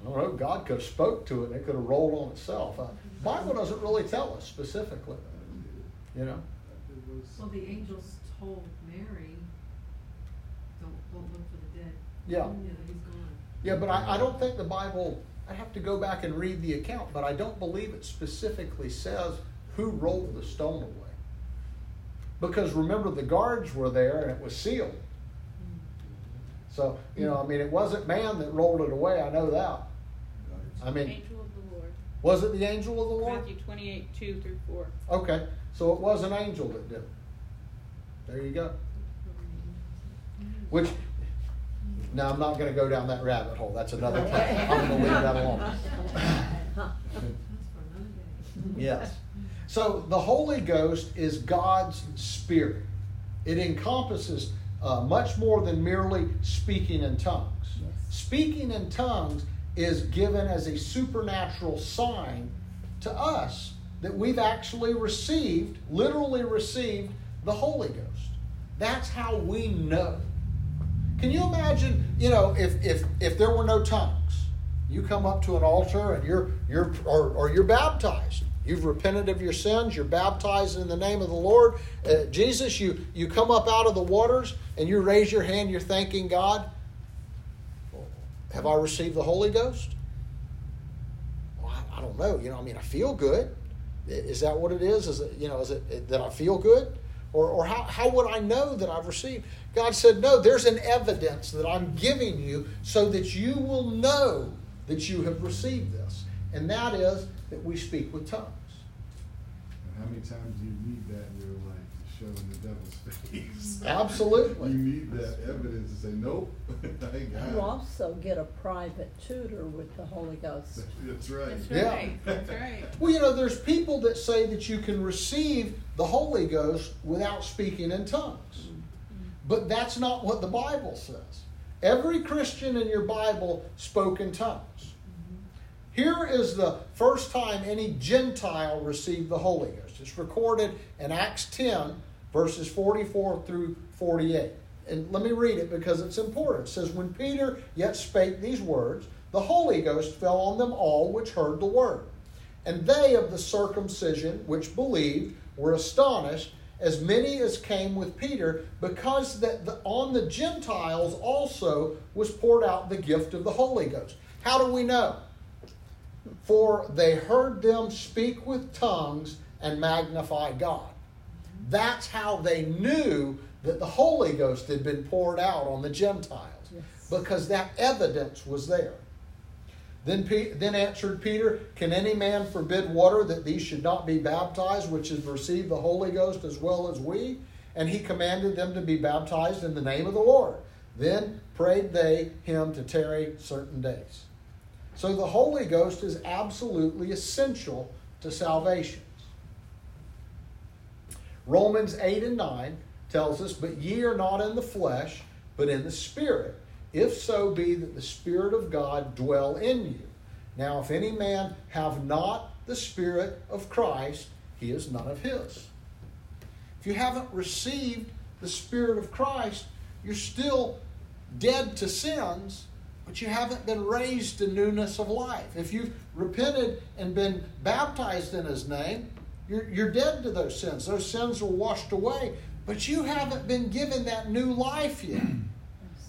I don't know. God could have spoke to it and it could have rolled on itself. Uh, Bible doesn't really tell us specifically. You know. It was- So the angels told Mary, don't, don't look for the dead. Yeah. Yeah. Yeah, but I, I don't think the Bible. I'd have to go back and read the account, but I don't believe it specifically says who rolled the stone away. Because remember, the guards were there and it was sealed. So, you know, I mean, it wasn't man that rolled it away, I know that. I mean, Angel of the Lord. was it the angel of the Lord? Matthew 28, 2 through 4. Okay, so it was an angel that did it. There you go. Which, now I'm not going to go down that rabbit hole. That's another time. I'm going to leave that alone. [laughs] [laughs] That's for another day. Yes. So the Holy Ghost is God's Spirit. It encompasses uh, much more than merely speaking in tongues. Yes. Speaking in tongues is given as a supernatural sign to us that we've actually received, literally received, the Holy Ghost. That's how we know. Can you imagine, you know, if if if there were no tongues, you come up to an altar and you're you're or, or you're baptized. You've repented of your sins. You're baptized in the name of the Lord uh, Jesus. You you come up out of the waters and you raise your hand. You're thanking God. Have I received the Holy Ghost? Well, I, I don't know. You know, I mean, I feel good. Is that what it is? Is it you know? Is it that I feel good? Or, or how, how would I know that I've received? God said, No, there's an evidence that I'm giving you so that you will know that you have received this. And that is that we speak with tongues. And how many times do you need that in your life to show in the devil's [laughs] face? Absolutely. You need that evidence to say, nope, [laughs] I got You it. also get a private tutor with the Holy Ghost. That's right. That's Yeah. That's right. Well, you know, there's people that say that you can receive the Holy Ghost without speaking in tongues. Mm-hmm. But that's not what the Bible says. Every Christian in your Bible spoke in tongues. Here is the first time any Gentile received the Holy Ghost. It's recorded in Acts 10, verses 44 through 48. And let me read it because it's important. It says, When Peter yet spake these words, the Holy Ghost fell on them all which heard the word. And they of the circumcision which believed were astonished, as many as came with Peter, because that the, on the Gentiles also was poured out the gift of the Holy Ghost. How do we know? For they heard them speak with tongues and magnify God. That's how they knew that the Holy Ghost had been poured out on the Gentiles, Yes. because that evidence was there. Then, then answered Peter, Can any man forbid water that these should not be baptized, which have received the Holy Ghost as well as we? And he commanded them to be baptized in the name of the Lord. Then prayed they him to tarry certain days. So the Holy Ghost is absolutely essential to salvation. Romans 8 and 9 tells us, But ye are not in the flesh, but in the Spirit, if so be that the Spirit of God dwell in you. Now, if any man have not the Spirit of Christ, he is none of his. If you haven't received the Spirit of Christ, you're still dead to sins, but you haven't been raised to newness of life. If you've repented and been baptized in His name, you're, you're dead to those sins. Those sins are washed away, but you haven't been given that new life yet.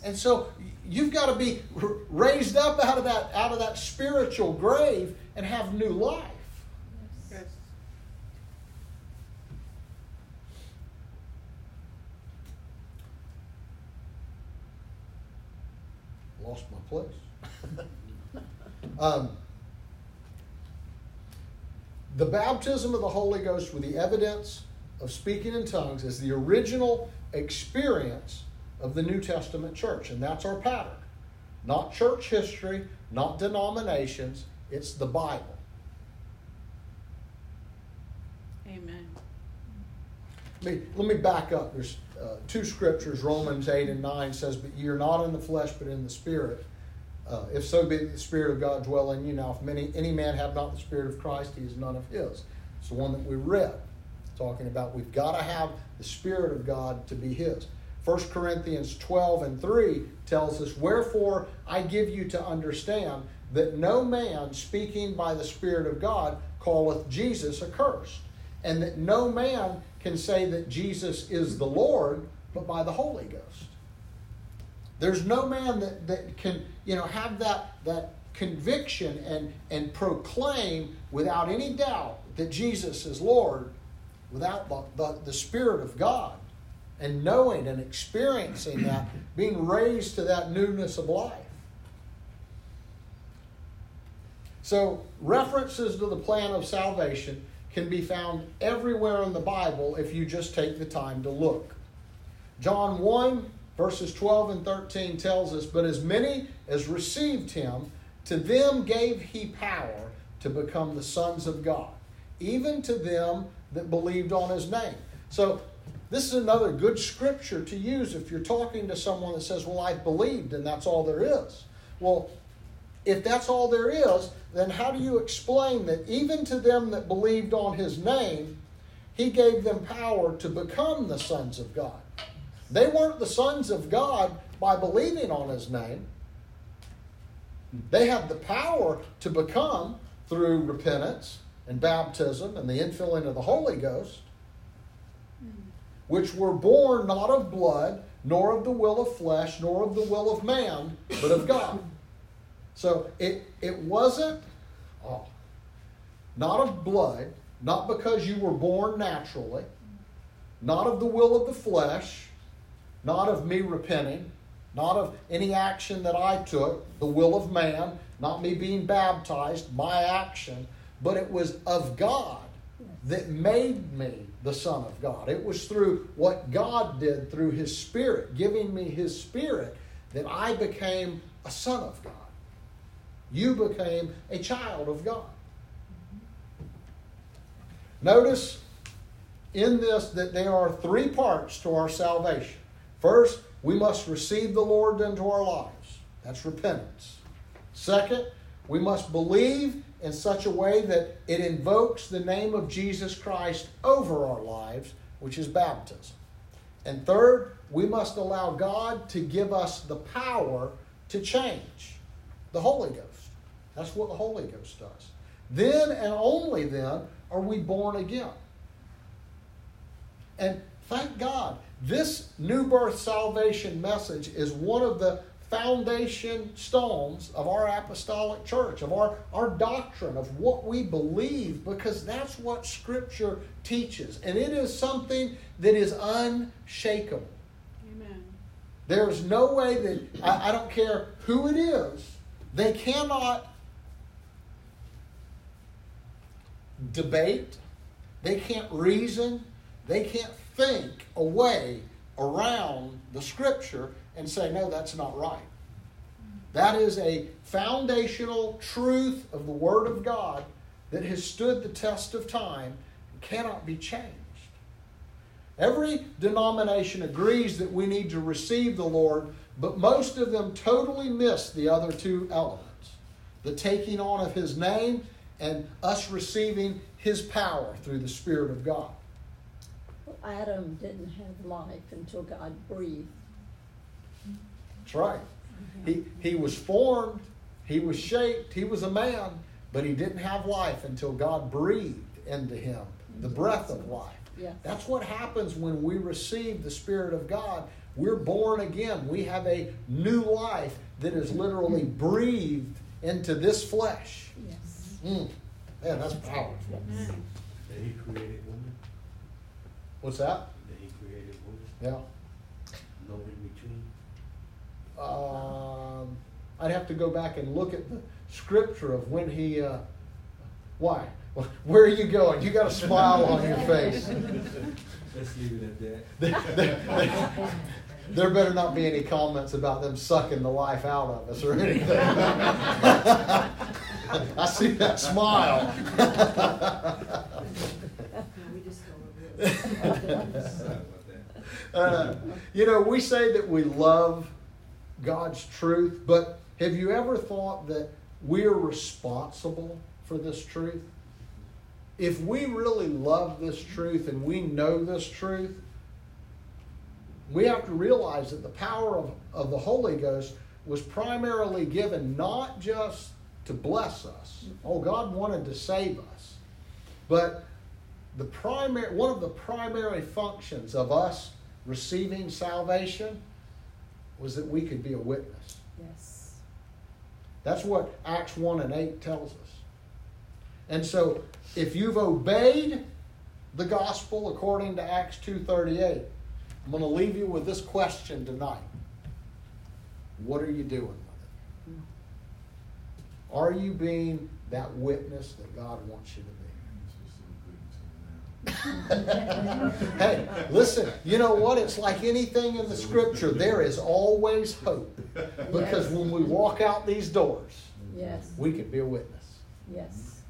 And so you've got to be raised up out of that out of that spiritual grave and have new life. Yes. lost my place. um, the baptism of the Holy Ghost with the evidence of speaking in tongues is the original experience of the New Testament church, and that's our pattern. Not church history, not denominations, it's the Bible. Amen. Let me, let me back up. There's uh, two scriptures, Romans 8 and 9 says, But ye are not in the flesh, but in the Spirit. Uh, if so be the Spirit of God dwell in you. Now, if many, any man have not the Spirit of Christ, he is none of his. It's the one that we read, talking about we've got to have the Spirit of God to be his. 1 Corinthians 12 and 3 tells us, Wherefore I give you to understand that no man speaking by the Spirit of God calleth Jesus accursed, and that no man can say that Jesus is the Lord but by the Holy Ghost. There's no man that, that can, you know, have that, that conviction and, and proclaim without any doubt that Jesus is Lord without the, the, the Spirit of God and knowing and experiencing that, [clears throat] being raised to that newness of life. So, references to the plan of salvation can be found everywhere in the Bible if you just take the time to look. John 1 verses 12 and 13 tells us, But as many as received him, to them gave he power to become the sons of God, even to them that believed on his name. So, this is another good scripture to use if you're talking to someone that says, Well, I believed, and that's all there is. Well, if that's all there is, then how do you explain that even to them that believed on his name, he gave them power to become the sons of God? They weren't the sons of God by believing on his name. They had the power to become through repentance and baptism and the infilling of the Holy Ghost, which were born not of blood, nor of the will of flesh, nor of the will of man, but of God. So it, it wasn't oh, not of blood, not because you were born naturally, not of the will of the flesh, not of me repenting, not of any action that I took, the will of man, not me being baptized, my action, but it was of God that made me the Son of God. It was through what God did through His Spirit, giving me His Spirit, that I became a son of God. You became a child of God. Notice in this that there are three parts to our salvation. First, we must receive the Lord into our lives. That's repentance. Second, we must believe in such a way that it invokes the name of Jesus Christ over our lives, which is baptism. And third, we must allow God to give us the power to change the Holy Ghost. That's what the Holy Ghost does. Then and only then are we born again. And thank God, this new birth salvation message is one of the foundation stones of our apostolic church, of our, our doctrine, of what we believe, because that's what Scripture teaches. And it is something that is unshakable. Amen. There's no way that, I, I don't care who it is, they cannot debate, they can't reason, they can't think a way around the Scripture and say, no, that's not right. That is a foundational truth of the Word of God that has stood the test of time and cannot be changed. Every denomination agrees that we need to receive the Lord, but most of them totally miss the other two elements the taking on of His name and us receiving His power through the Spirit of God. Well, Adam didn't have life until God breathed. That's right. Mm-hmm. He, he was formed, he was shaped, he was a man, but he didn't have life until God breathed into him the mm-hmm. breath of life. Yes. That's what happens when we receive the Spirit of God. We're born again. We have a new life that is literally mm-hmm. breathed into this flesh. Yes. Mm. Man, that's powerful. Amen. That he created woman, What's that? that he created Yeah. no in between. Um, I'd have to go back and look at the scripture of when he. Uh, why? [laughs] Where are you going? You got a smile on your face. [laughs] Let's leave it at that. there better not be any comments about them sucking the life out of us or anything. [laughs] I see that smile. No, we just go over it. Sorry about that. Uh, you know, we say that we love God's truth, but have you ever thought that we're responsible for this truth? If we really love this truth and we know this truth, we have to realize that the power of, of the Holy Ghost was primarily given not just to bless us. Oh, God wanted to save us. But the primary one of the primary functions of us receiving salvation was that we could be a witness. Yes. That's what Acts 1 and 8 tells us. And so if you've obeyed the gospel according to Acts 2:38, I'm going to leave you with this question tonight. What are you doing with it? Hmm. Are you being that witness that God wants you to be? This was so good until now. [laughs] hey, listen, you know what? It's like anything in the scripture, there is always hope. Because when we walk out these doors, Yes, we can be a witness. yes.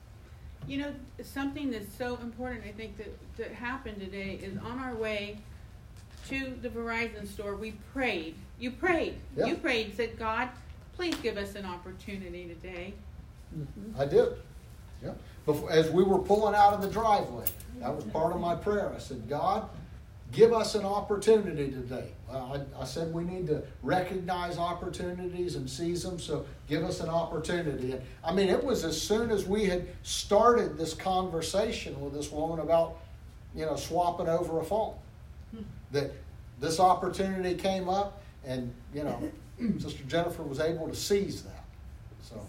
You know, something that's so important, I think, that, that happened today is on our way to the Verizon store, we prayed. You prayed. Yeah. You prayed, said, God, please give us an opportunity today. Mhm. I did. Yeah. Before, as we were pulling out of the driveway, that was part of my prayer. I said, God, give us an opportunity today. I, I said we need to recognize opportunities and seize them, so give us an opportunity. And I mean, it was as soon as we had started this conversation with this woman about, you know, swapping over a phone, that this opportunity came up, and, you know, [clears throat] Sister Jennifer was able to seize that. So.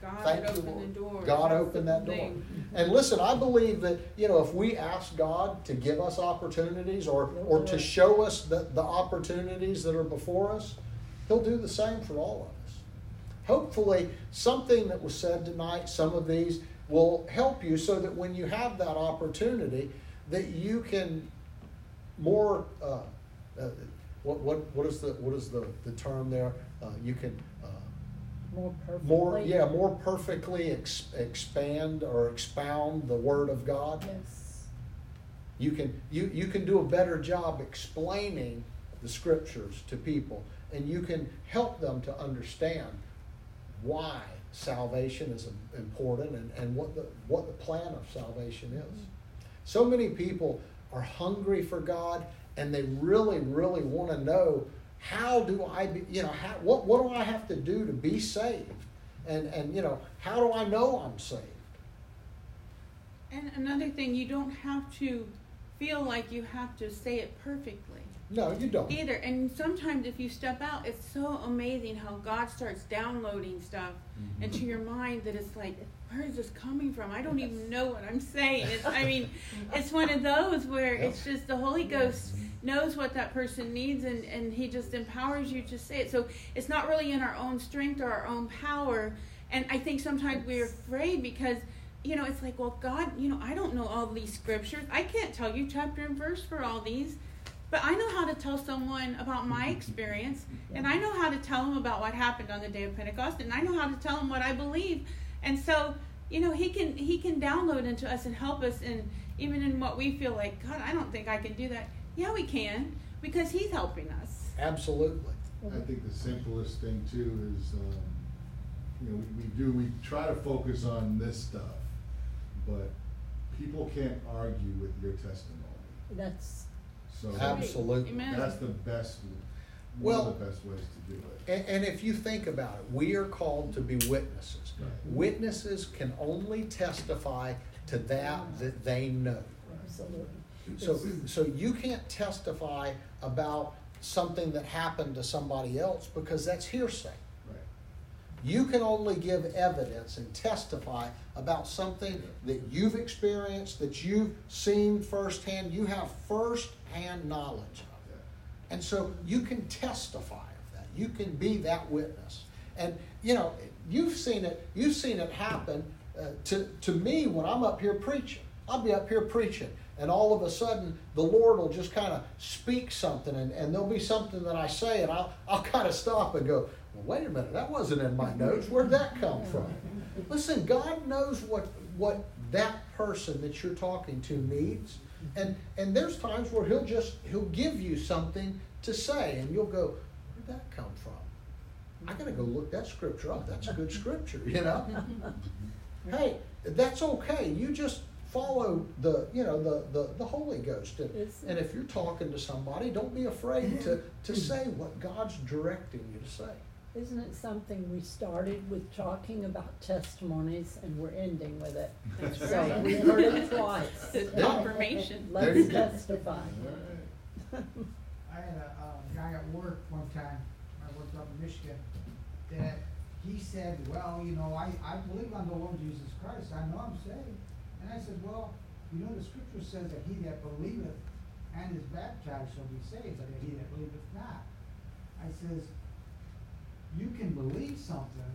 God Thank had you, opened the Lord. door. God opened the that door. And listen, I believe that, you know, if we ask God to give us opportunities or, or to show us the, the opportunities that are before us, He'll do the same for all of us. Hopefully, something that was said tonight, some of these, will help you so that when you have that opportunity, that you can more, uh, uh, what, what, what is the, what is the, the term there? Uh, you can, More perfectly. more yeah more perfectly ex- expand or expound the word of god. Yes, you can you you can do a better job explaining the scriptures to people and you can help them to understand why salvation is important and, and what the what the plan of salvation is. Mm-hmm. So many people are hungry for god and they really really want to know how do i be, you know how, what, what do i have to do to be saved and and you know how do i know i'm saved And another thing, you don't have to feel like you have to say it perfectly no you don't either. And sometimes if you step out, it's so amazing how God starts downloading stuff Mm-hmm. into your mind that it's like, where is this coming from? I don't even know what I'm saying. It's, I mean, [laughs] it's one of those where Yeah. it's just the Holy Ghost knows what that person needs and, and he just empowers you to say it. So it's not really in our own strength or our own power. And I think sometimes we're afraid because, you know, it's like, well, God, you know, I don't know all these scriptures. I can't tell you chapter and verse for all these. But I know how to tell someone about my experience, and I know how to tell them about what happened on the day of Pentecost, and I know how to tell them what I believe. And so, you know, he can he can download into us and help us in even in what we feel like, God, I don't think I can do that. Yeah, we can because he's helping us. absolutely I think the simplest thing too is, um, you know, we, we do, we try to focus on this stuff, but people can't argue with your testimony. that's, So Absolutely. Amen. that's the best, one Well- of the best ways to do it. and, and if you think about it we are called to be witnesses Right. witnesses can only testify to that that they know absolutely. So, so you can't testify about something that happened to somebody else because that's hearsay. Right. You can only give evidence and testify about something that you've experienced, that you've seen firsthand. You have firsthand knowledge of. Yeah. And so you can testify of that. You can be that witness. And you know, you've seen it. You've seen it happen uh, to to me when I'm up here preaching. I'll be up here preaching, and all of a sudden the Lord will just kind of speak something, and, and there'll be something that I say, and I'll I'll kind of stop and go, well, wait a minute, that wasn't in my notes. Where'd that come from? Listen, God knows what what that person that you're talking to needs. And and there's times where he'll just he'll give you something to say and you'll go, Where'd that come from? I gotta go look that scripture up. That's a good scripture, you know? [laughs] hey, that's okay. You just follow the you know the the, the Holy Ghost. And, It's- and if you're talking to somebody, don't be afraid to, to [laughs] say what God's directing you to say. Isn't it something we started with talking about testimonies and we're ending with it? [laughs] That's So right. we heard it [laughs] twice. Confirmation. Let's go. testify. All right. I had a, um, guy at work one time, I worked up in Michigan, that he said, well, you know, I, I believe on the Lord Jesus Christ, I know I'm saved. And I said, well, you know, the scripture says that he that believeth and is baptized shall be saved, but he that believeth not. I says, you can believe something,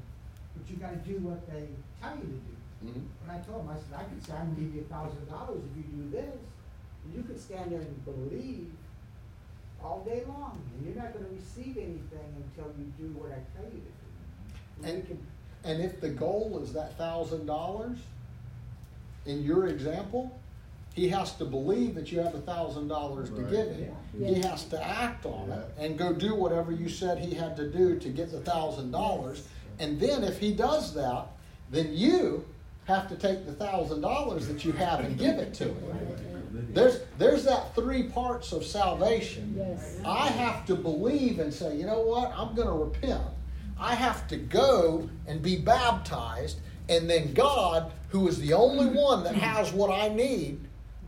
but you gotta do what they tell you to do. Mhm. And I told him, I said, I could say, I'm gonna give you a thousand dollars if you do this. and You could stand there and believe all day long, and you're not gonna receive anything until you do what I tell you to do. And And- can, And if the goal is that thousand dollars, in your example, he has to believe that you have a thousand dollars to give him. Yeah. He has to act on it and go do whatever you said he had to do to get the thousand dollars. And then if he does that, then you have to take the thousand dollars that you have and give it to him. There's there's that three parts of salvation. Yes. I have to believe and say, you know what? I'm going to repent. I have to go and be baptized, and then God, who is the only one that has what I need,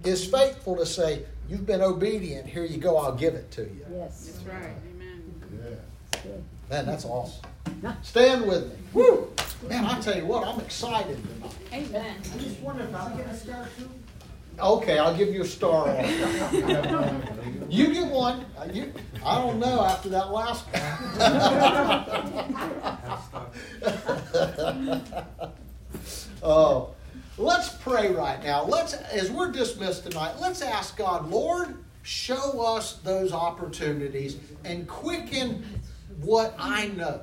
is faithful to say, You've been obedient. Here you go. I'll give it to you. Yes. That's right. Amen. Yeah. Man, that's awesome. Stand with me. Woo! Man, I tell you what, I'm excited tonight. Amen. I just wonder if I'm gonna start too. Okay, I'll give you a star. on. You get one. Uh, You, I don't know after that last one. [laughs] [laughs] [laughs] oh, let's pray right now. Let's, as we're dismissed tonight, let's ask God, Lord, show us those opportunities and quicken what I know.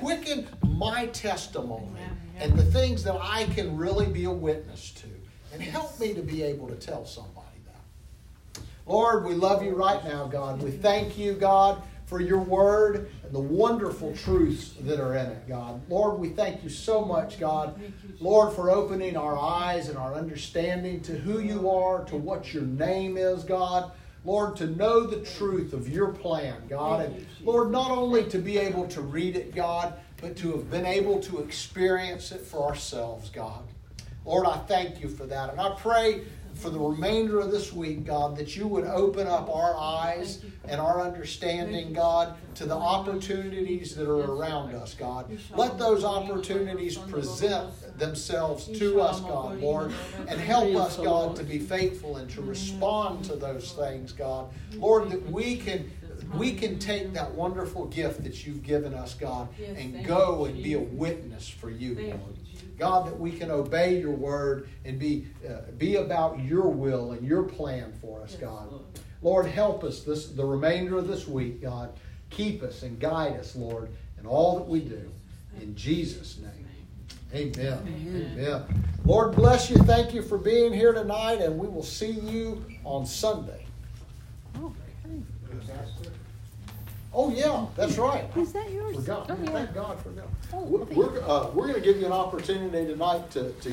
Quicken my testimony Amen. and the things that I can really be a witness to. And help me to be able to tell somebody that. Lord, we love you right now, God. We thank you, God, for your word and the wonderful truths that are in it, God. Lord, we thank you so much, God. Lord, for opening our eyes and our understanding to who you are, to what your name is, God. Lord, to know the truth of your plan, God. And Lord, not only to be able to read it, God, but to have been able to experience it for ourselves, God. Lord, I thank you for that. And I pray for the remainder of this week, God, that you would open up our eyes and our understanding, God, to the opportunities that are around us, God. Let those opportunities present themselves to us, God, Lord, and help us, God, to be faithful and to respond to those things, God. Lord, that we can we can take that wonderful gift that you've given us, God, and go and be a witness for you, Lord. God, that we can obey your word and be, uh, be about your will and your plan for us, God. Lord, help us this the remainder of this week, God. Keep us and guide us, Lord, in all that we do. In Jesus' name. Amen. Amen. Lord bless you. Thank you for being here tonight, and we will see you on Sunday. Oh, yeah, that's right. Is that yours? Forgot. Oh, yeah. Thank God for that. Oh, We're, we're, uh, we're going to give you an opportunity tonight to, to